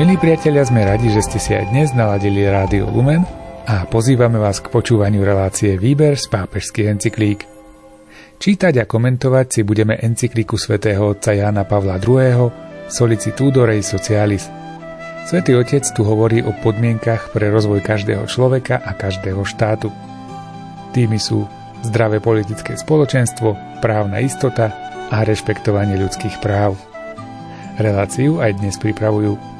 Milí priatelia, sme radi, že ste si aj dnes naladili Rádio Lumen a pozývame vás k počúvaniu relácie Výber z pápežských encyklík. Čítať a komentovať si budeme encykliku svätého otca Jána Pavla II. Solicitudo Rei Socialis. Svetý otec tu hovorí o podmienkach pre rozvoj každého človeka a každého štátu. Tými sú zdravé politické spoločenstvo, právna istota a rešpektovanie ľudských práv. Reláciu aj dnes pripravujú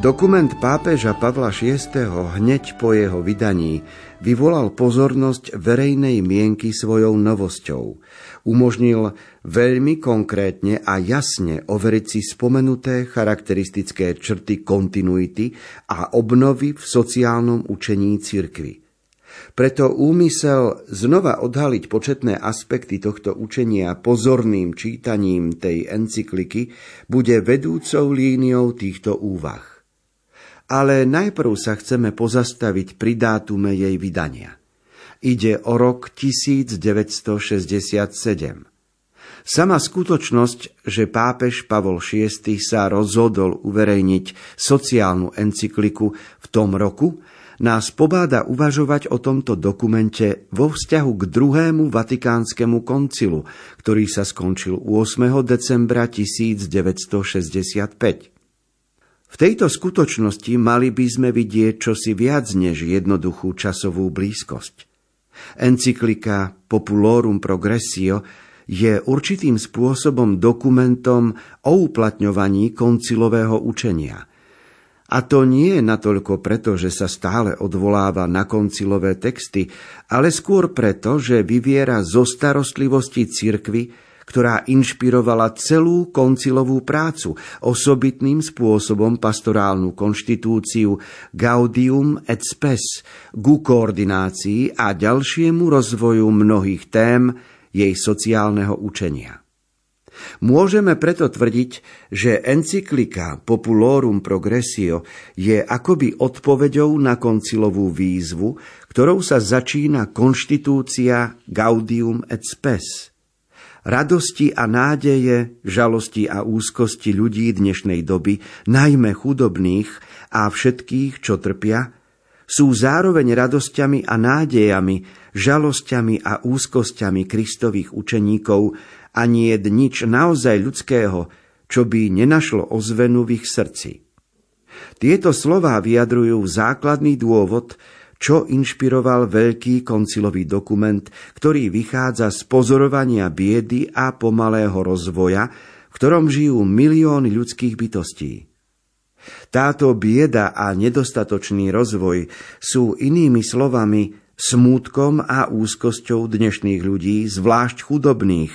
Dokument pápeža Pavla VI. hneď po jeho vydaní vyvolal pozornosť verejnej mienky svojou novosťou. Umožnil veľmi konkrétne a jasne overiť si spomenuté charakteristické črty kontinuity a obnovy v sociálnom učení cirkvy. Preto úmysel znova odhaliť početné aspekty tohto učenia pozorným čítaním tej encykliky bude vedúcou líniou týchto úvah ale najprv sa chceme pozastaviť pri dátume jej vydania. Ide o rok 1967. Sama skutočnosť, že pápež Pavol VI sa rozhodol uverejniť sociálnu encykliku v tom roku, nás pobáda uvažovať o tomto dokumente vo vzťahu k druhému vatikánskemu koncilu, ktorý sa skončil 8. decembra 1965. V tejto skutočnosti mali by sme vidieť čosi viac než jednoduchú časovú blízkosť. Encyklika Populorum Progressio je určitým spôsobom dokumentom o uplatňovaní koncilového učenia. A to nie je natoľko preto, že sa stále odvoláva na koncilové texty, ale skôr preto, že vyviera zo starostlivosti cirkvy ktorá inšpirovala celú koncilovú prácu, osobitným spôsobom pastorálnu konštitúciu Gaudium et Spes ku koordinácii a ďalšiemu rozvoju mnohých tém jej sociálneho učenia. Môžeme preto tvrdiť, že encyklika Populorum Progressio je akoby odpoveďou na koncilovú výzvu, ktorou sa začína konštitúcia Gaudium et Spes – radosti a nádeje, žalosti a úzkosti ľudí dnešnej doby, najmä chudobných a všetkých, čo trpia, sú zároveň radosťami a nádejami, žalosťami a úzkosťami Kristových učeníkov a nie je nič naozaj ľudského, čo by nenašlo ozvenu v ich srdci. Tieto slová vyjadrujú základný dôvod, čo inšpiroval veľký koncilový dokument, ktorý vychádza z pozorovania biedy a pomalého rozvoja, v ktorom žijú milióny ľudských bytostí. Táto bieda a nedostatočný rozvoj sú inými slovami smútkom a úzkosťou dnešných ľudí, zvlášť chudobných.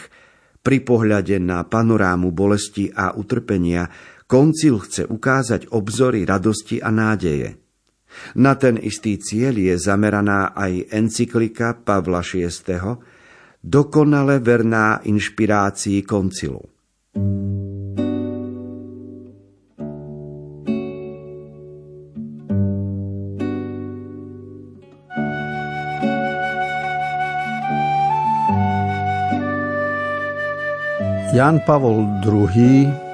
Pri pohľade na panorámu bolesti a utrpenia koncil chce ukázať obzory radosti a nádeje. Na ten istý cieľ je zameraná aj encyklika Pavla VI. dokonale verná inšpirácii koncilu. Jan Pavol II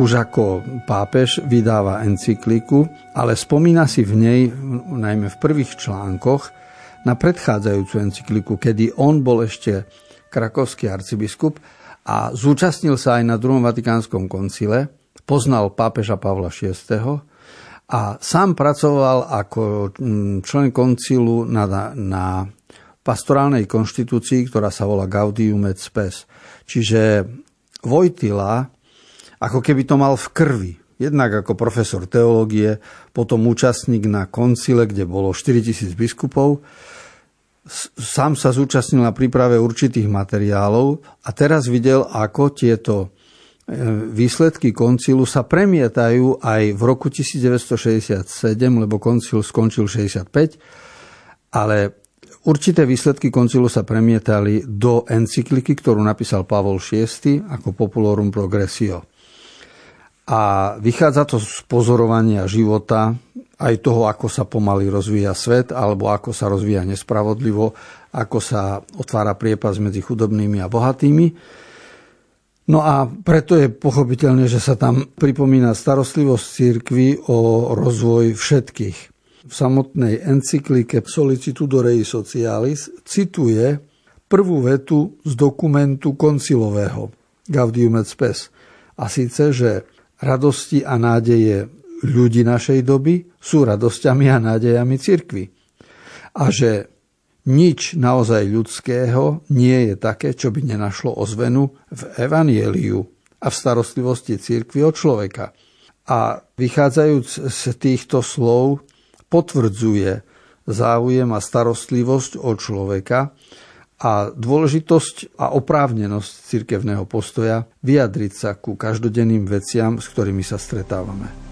už ako pápež vydáva encykliku, ale spomína si v nej, najmä v prvých článkoch, na predchádzajúcu encykliku, kedy on bol ešte krakovský arcibiskup a zúčastnil sa aj na druhom vatikánskom koncile, poznal pápeža Pavla VI. a sám pracoval ako mm, člen koncilu na, na pastorálnej konštitúcii, ktorá sa volá Gaudium et Spes. Čiže Vojtila ako keby to mal v krvi. Jednak ako profesor teológie, potom účastník na koncile, kde bolo 4000 biskupov. Sám sa zúčastnil na príprave určitých materiálov a teraz videl, ako tieto e, výsledky koncilu sa premietajú aj v roku 1967, lebo koncil skončil 65, ale určité výsledky koncilu sa premietali do encykliky, ktorú napísal Pavol VI ako Populorum Progressio. A vychádza to z pozorovania života, aj toho, ako sa pomaly rozvíja svet, alebo ako sa rozvíja nespravodlivo, ako sa otvára priepas medzi chudobnými a bohatými. No a preto je pochopiteľné, že sa tam pripomína starostlivosť církvy o rozvoj všetkých. V samotnej encyklike Solicitudo Rei Socialis cituje prvú vetu z dokumentu koncilového Gaudium et Spes. A síce, že radosti a nádeje ľudí našej doby sú radosťami a nádejami cirkvy. A že nič naozaj ľudského nie je také, čo by nenašlo ozvenu v evanieliu a v starostlivosti cirkvy od človeka. A vychádzajúc z týchto slov potvrdzuje záujem a starostlivosť od človeka a dôležitosť a oprávnenosť cirkevného postoja vyjadriť sa ku každodenným veciam, s ktorými sa stretávame.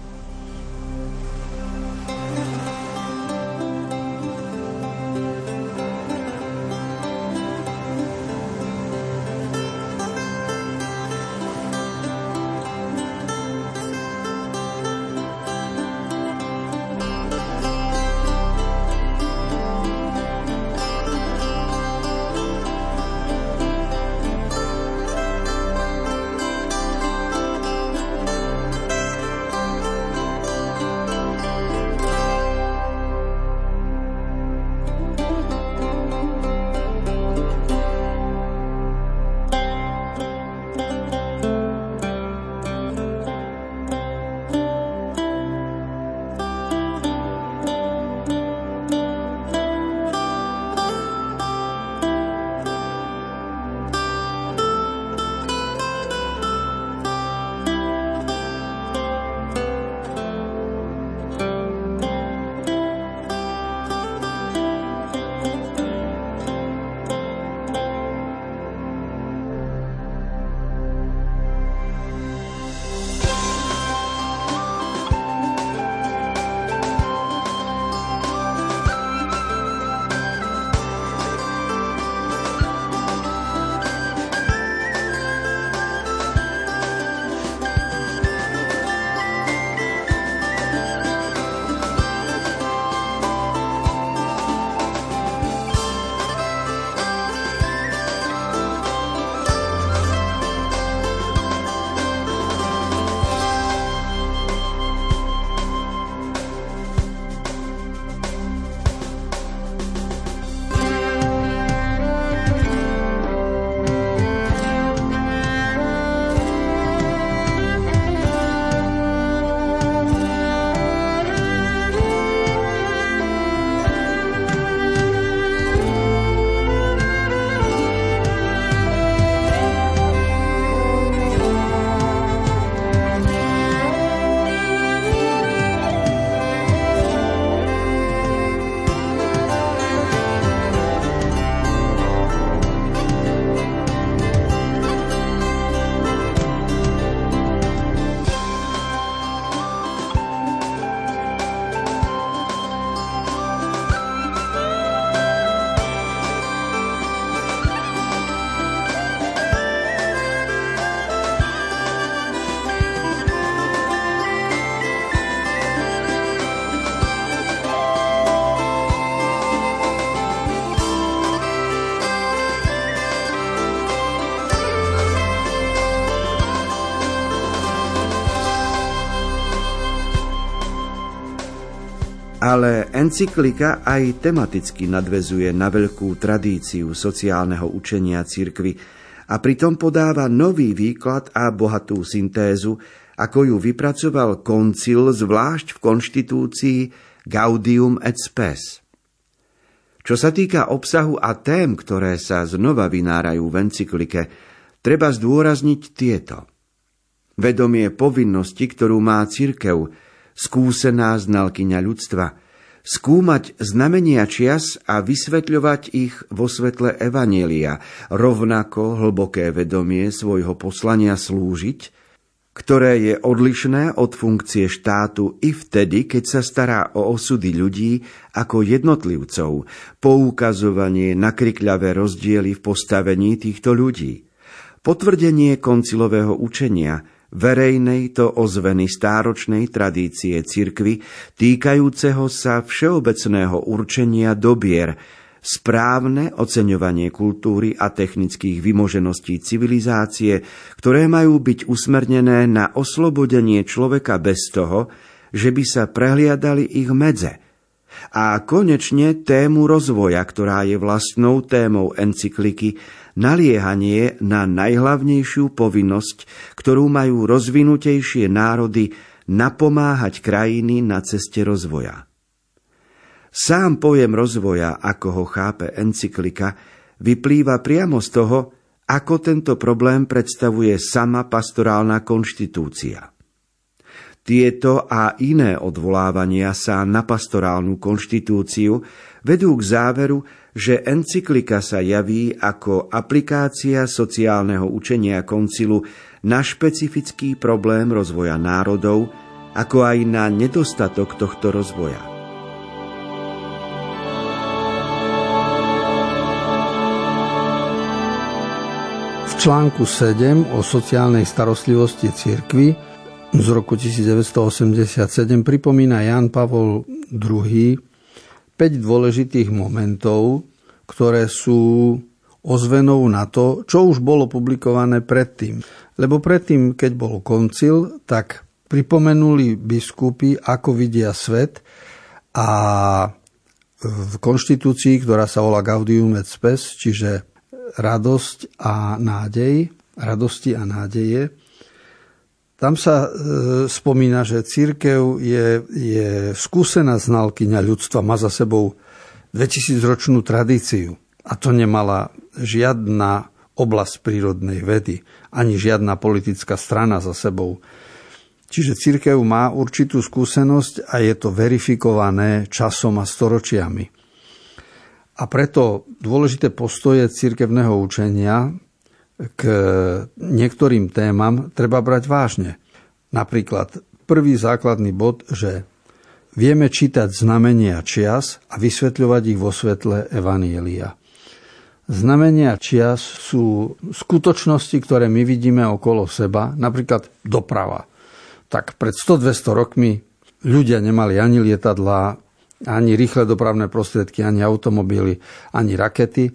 Ale encyklika aj tematicky nadvezuje na veľkú tradíciu sociálneho učenia cirkvy a pritom podáva nový výklad a bohatú syntézu, ako ju vypracoval koncil zvlášť v konštitúcii Gaudium et Spes. Čo sa týka obsahu a tém, ktoré sa znova vynárajú v encyklike, treba zdôrazniť tieto. Vedomie povinnosti, ktorú má cirkev, skúsená znalkyňa ľudstva, skúmať znamenia čias a vysvetľovať ich vo svetle Evanielia, rovnako hlboké vedomie svojho poslania slúžiť, ktoré je odlišné od funkcie štátu i vtedy, keď sa stará o osudy ľudí ako jednotlivcov, poukazovanie na krikľavé rozdiely v postavení týchto ľudí. Potvrdenie koncilového učenia, verejnej to ozveny stáročnej tradície cirkvy týkajúceho sa všeobecného určenia dobier, správne oceňovanie kultúry a technických vymožeností civilizácie, ktoré majú byť usmernené na oslobodenie človeka bez toho, že by sa prehliadali ich medze. A konečne tému rozvoja, ktorá je vlastnou témou encykliky, naliehanie na najhlavnejšiu povinnosť, ktorú majú rozvinutejšie národy napomáhať krajiny na ceste rozvoja. Sám pojem rozvoja, ako ho chápe encyklika, vyplýva priamo z toho, ako tento problém predstavuje sama pastorálna konštitúcia. Tieto a iné odvolávania sa na pastorálnu konštitúciu vedú k záveru, že encyklika sa javí ako aplikácia sociálneho učenia koncilu na špecifický problém rozvoja národov, ako aj na nedostatok tohto rozvoja. článku 7 o sociálnej starostlivosti cirkvy z roku 1987 pripomína Jan Pavol II 5 dôležitých momentov, ktoré sú ozvenou na to, čo už bolo publikované predtým. Lebo predtým, keď bol koncil, tak pripomenuli biskupy, ako vidia svet a v konštitúcii, ktorá sa volá Gaudium et Spes, čiže radosť a nádej, radosti a nádeje. Tam sa e, spomína, že církev je, je skúsená znalkyňa ľudstva, má za sebou 2000-ročnú tradíciu. A to nemala žiadna oblasť prírodnej vedy, ani žiadna politická strana za sebou. Čiže církev má určitú skúsenosť a je to verifikované časom a storočiami. A preto dôležité postoje cirkevného učenia k niektorým témam treba brať vážne. Napríklad prvý základný bod, že vieme čítať znamenia čias a vysvetľovať ich vo svetle Evanielia. Znamenia čias sú skutočnosti, ktoré my vidíme okolo seba, napríklad doprava. Tak pred 100-200 rokmi ľudia nemali ani lietadlá, ani rýchle dopravné prostriedky, ani automobily, ani rakety,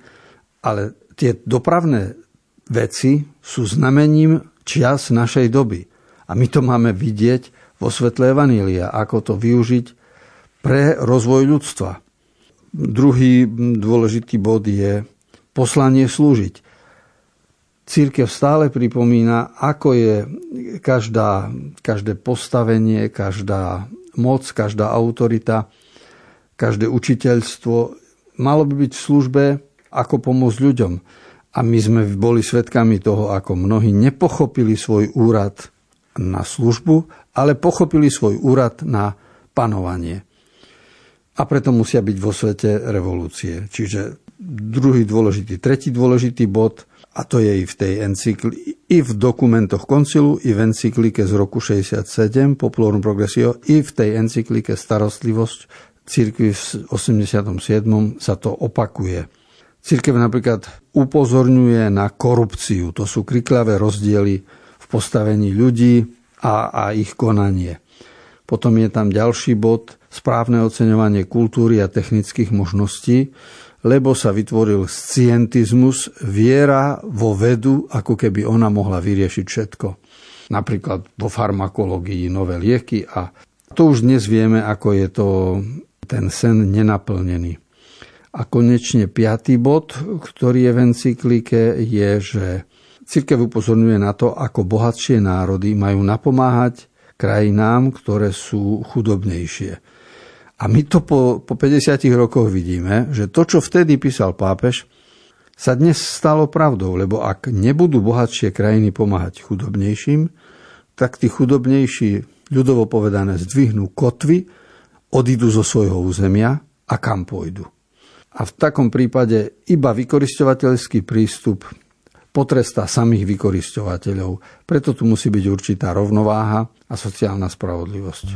ale tie dopravné veci sú znamením čias našej doby. A my to máme vidieť vo svetle Evanília, ako to využiť pre rozvoj ľudstva. Druhý dôležitý bod je poslanie slúžiť. Církev stále pripomína, ako je každá, každé postavenie, každá moc, každá autorita každé učiteľstvo malo by byť v službe, ako pomôcť ľuďom. A my sme boli svedkami toho, ako mnohí nepochopili svoj úrad na službu, ale pochopili svoj úrad na panovanie. A preto musia byť vo svete revolúcie. Čiže druhý dôležitý, tretí dôležitý bod, a to je i v tej encykli, i v dokumentoch koncilu, i v encyklike z roku 67, Poplorum Progressio, i v tej encyklike Starostlivosť cirkvi v 87. sa to opakuje. Cirkev napríklad upozorňuje na korupciu. To sú kriklavé rozdiely v postavení ľudí a, a ich konanie. Potom je tam ďalší bod, správne oceňovanie kultúry a technických možností, lebo sa vytvoril scientizmus, viera vo vedu, ako keby ona mohla vyriešiť všetko. Napríklad vo farmakológii nové lieky a to už dnes vieme, ako je to ten sen nenaplnený. A konečne piatý bod, ktorý je v encyklike, je, že církev upozorňuje na to, ako bohatšie národy majú napomáhať krajinám, ktoré sú chudobnejšie. A my to po, po 50 rokoch vidíme, že to, čo vtedy písal pápež, sa dnes stalo pravdou, lebo ak nebudú bohatšie krajiny pomáhať chudobnejším, tak tí chudobnejší, ľudovo povedané, zdvihnú kotvy odídu zo svojho územia a kam pôjdu. A v takom prípade iba vykoristovateľský prístup potrestá samých vykoristovateľov. Preto tu musí byť určitá rovnováha a sociálna spravodlivosť.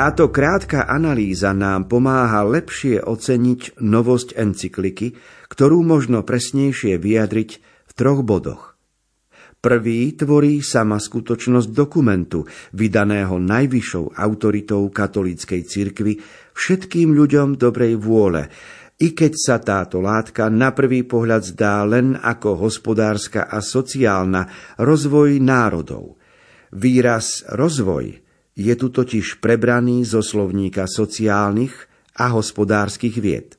Táto krátka analýza nám pomáha lepšie oceniť novosť encykliky, ktorú možno presnejšie vyjadriť v troch bodoch. Prvý tvorí sama skutočnosť dokumentu, vydaného najvyššou autoritou katolíckej cirkvy všetkým ľuďom dobrej vôle, i keď sa táto látka na prvý pohľad zdá len ako hospodárska a sociálna rozvoj národov. Výraz rozvoj je tu totiž prebraný zo slovníka sociálnych a hospodárskych vied.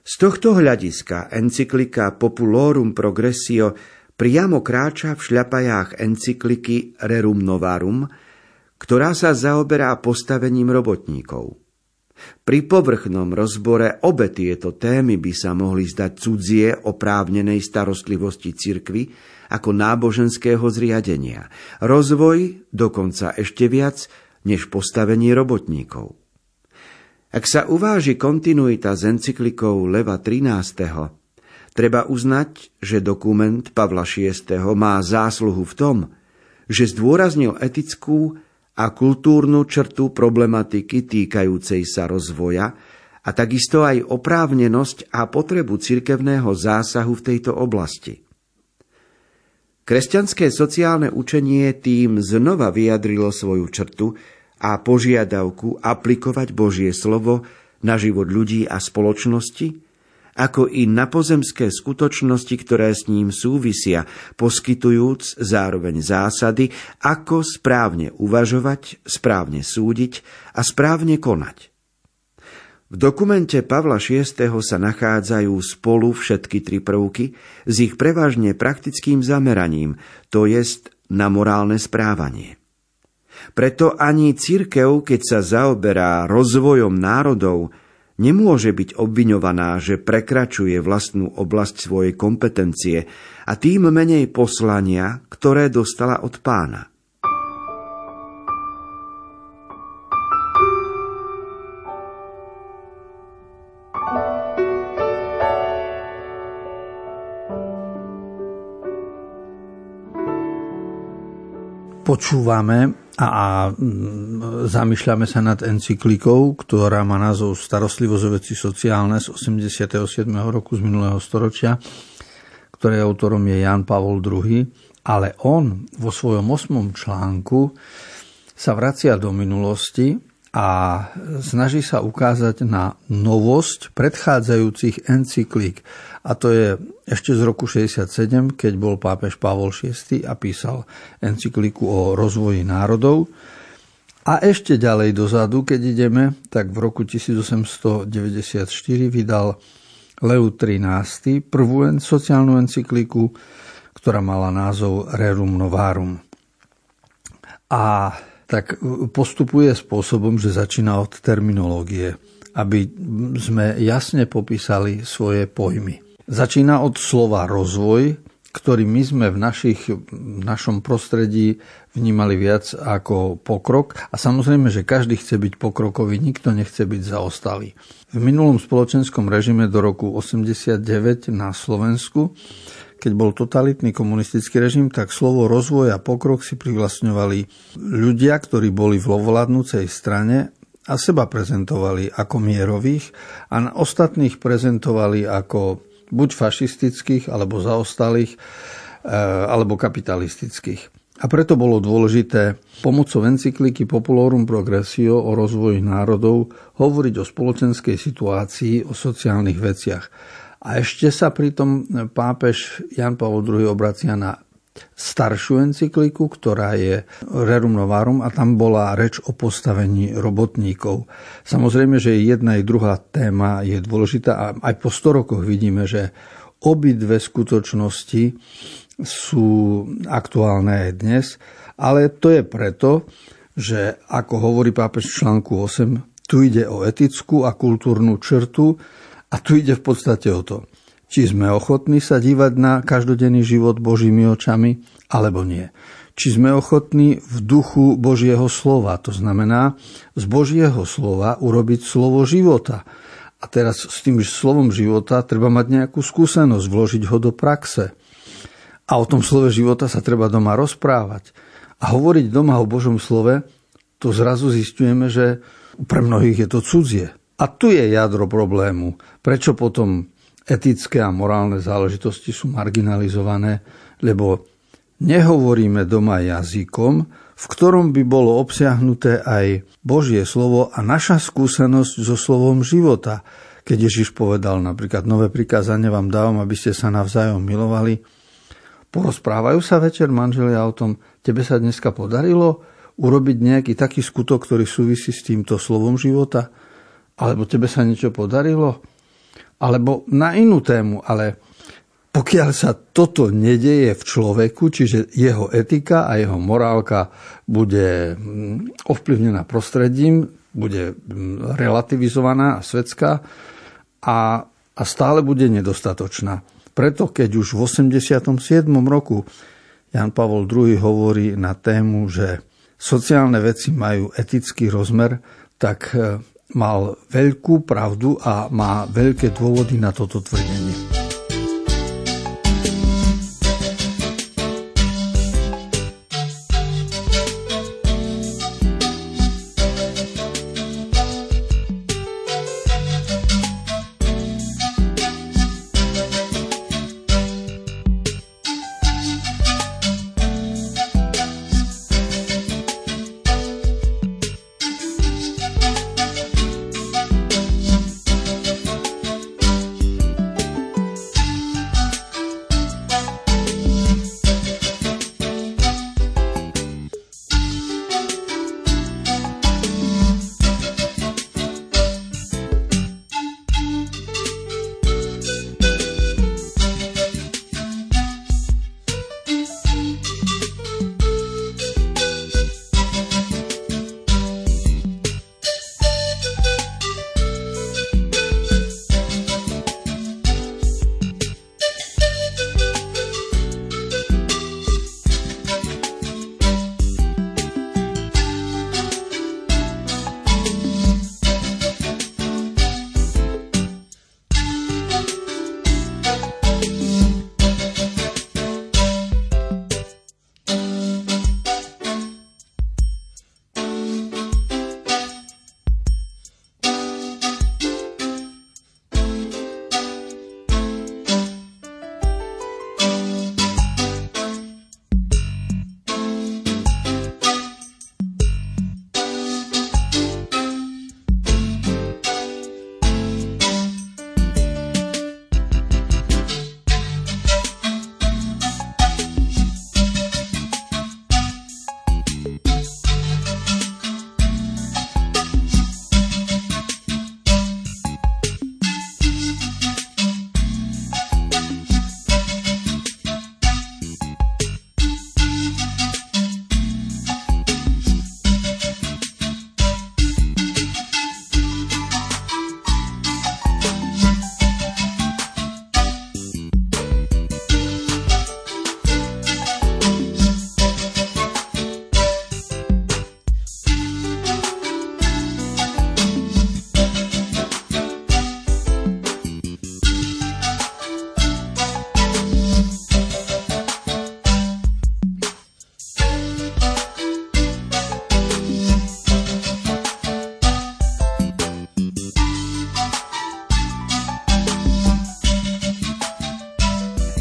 Z tohto hľadiska encyklika Populorum Progressio priamo kráča v šľapajách encykliky Rerum Novarum, ktorá sa zaoberá postavením robotníkov. Pri povrchnom rozbore obe tieto témy by sa mohli zdať cudzie oprávnenej starostlivosti cirkvy, ako náboženského zriadenia. Rozvoj dokonca ešte viac než postavenie robotníkov. Ak sa uváži kontinuita s encyklikou Leva 13. Treba uznať, že dokument Pavla VI. má zásluhu v tom, že zdôraznil etickú a kultúrnu črtu problematiky týkajúcej sa rozvoja a takisto aj oprávnenosť a potrebu cirkevného zásahu v tejto oblasti. Kresťanské sociálne učenie tým znova vyjadrilo svoju črtu a požiadavku aplikovať Božie slovo na život ľudí a spoločnosti, ako i na pozemské skutočnosti, ktoré s ním súvisia, poskytujúc zároveň zásady, ako správne uvažovať, správne súdiť a správne konať. V dokumente Pavla VI. sa nachádzajú spolu všetky tri prvky s ich prevažne praktickým zameraním, to jest na morálne správanie. Preto ani církev, keď sa zaoberá rozvojom národov, nemôže byť obviňovaná, že prekračuje vlastnú oblasť svojej kompetencie a tým menej poslania, ktoré dostala od pána. počúvame a mm, zamýšľame sa nad encyklikou, ktorá má názov Starostlivosť o veci sociálne z 87. roku z minulého storočia, ktorej autorom je Jan Pavol II, ale on vo svojom osmom článku sa vracia do minulosti a snaží sa ukázať na novosť predchádzajúcich encyklík. A to je ešte z roku 67, keď bol pápež Pavol VI a písal encykliku o rozvoji národov. A ešte ďalej dozadu, keď ideme, tak v roku 1894 vydal Leu XIII prvú sociálnu encykliku, ktorá mala názov Rerum Novarum. A tak postupuje spôsobom, že začína od terminológie, aby sme jasne popísali svoje pojmy. Začína od slova rozvoj, ktorý my sme v, našich, v našom prostredí vnímali viac ako pokrok. A samozrejme, že každý chce byť pokrokový, nikto nechce byť zaostalý. V minulom spoločenskom režime do roku 89 na Slovensku keď bol totalitný komunistický režim, tak slovo rozvoj a pokrok si privlastňovali ľudia, ktorí boli v vládnúcej strane a seba prezentovali ako mierových a na ostatných prezentovali ako buď fašistických, alebo zaostalých, e, alebo kapitalistických. A preto bolo dôležité pomocou encykliky Populorum Progressio o rozvoji národov hovoriť o spoločenskej situácii, o sociálnych veciach. A ešte sa pritom pápež Jan Pavel II obracia na staršiu encykliku, ktorá je Rerum Novarum a tam bola reč o postavení robotníkov. Samozrejme, že jedna i druhá téma je dôležitá a aj po 100 rokoch vidíme, že obidve skutočnosti sú aktuálne aj dnes, ale to je preto, že ako hovorí pápež v článku 8, tu ide o etickú a kultúrnu črtu, a tu ide v podstate o to, či sme ochotní sa dívať na každodenný život Božími očami, alebo nie. Či sme ochotní v duchu Božieho slova, to znamená z Božieho slova urobiť slovo života. A teraz s tým slovom života treba mať nejakú skúsenosť, vložiť ho do praxe. A o tom slove života sa treba doma rozprávať. A hovoriť doma o Božom slove, to zrazu zistujeme, že pre mnohých je to cudzie. A tu je jadro problému. Prečo potom etické a morálne záležitosti sú marginalizované? Lebo nehovoríme doma jazykom, v ktorom by bolo obsiahnuté aj Božie slovo a naša skúsenosť so slovom života. Keď Ježiš povedal napríklad, nové prikázanie vám dávam, aby ste sa navzájom milovali, porozprávajú sa večer manželia o tom, tebe sa dneska podarilo urobiť nejaký taký skutok, ktorý súvisí s týmto slovom života? Alebo tebe sa niečo podarilo, alebo na inú tému, ale pokiaľ sa toto nedeje v človeku, čiže jeho etika a jeho morálka bude mm, ovplyvnená prostredím, bude mm, relativizovaná a svetská a, a stále bude nedostatočná. Preto keď už v 87. roku Jan Pavol II hovorí na tému, že sociálne veci majú etický rozmer, tak mal veľkú pravdu a má veľké dôvody na toto tvrdenie.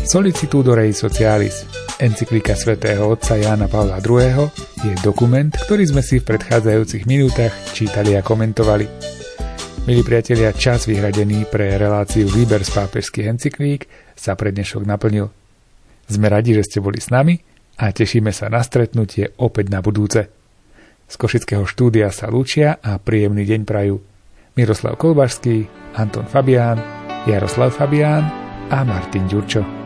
Solicitudo Rei Socialis, encyklika svätého otca Jána Pavla II. je dokument, ktorý sme si v predchádzajúcich minútach čítali a komentovali. Milí priatelia, čas vyhradený pre reláciu Výber z pápežských encyklík sa pre dnešok naplnil. Sme radi, že ste boli s nami a tešíme sa na stretnutie opäť na budúce. Z Košického štúdia sa lúčia a príjemný deň prajú Miroslav Kolbašský, Anton Fabián, Jaroslav Fabián a Martin Ďurčo.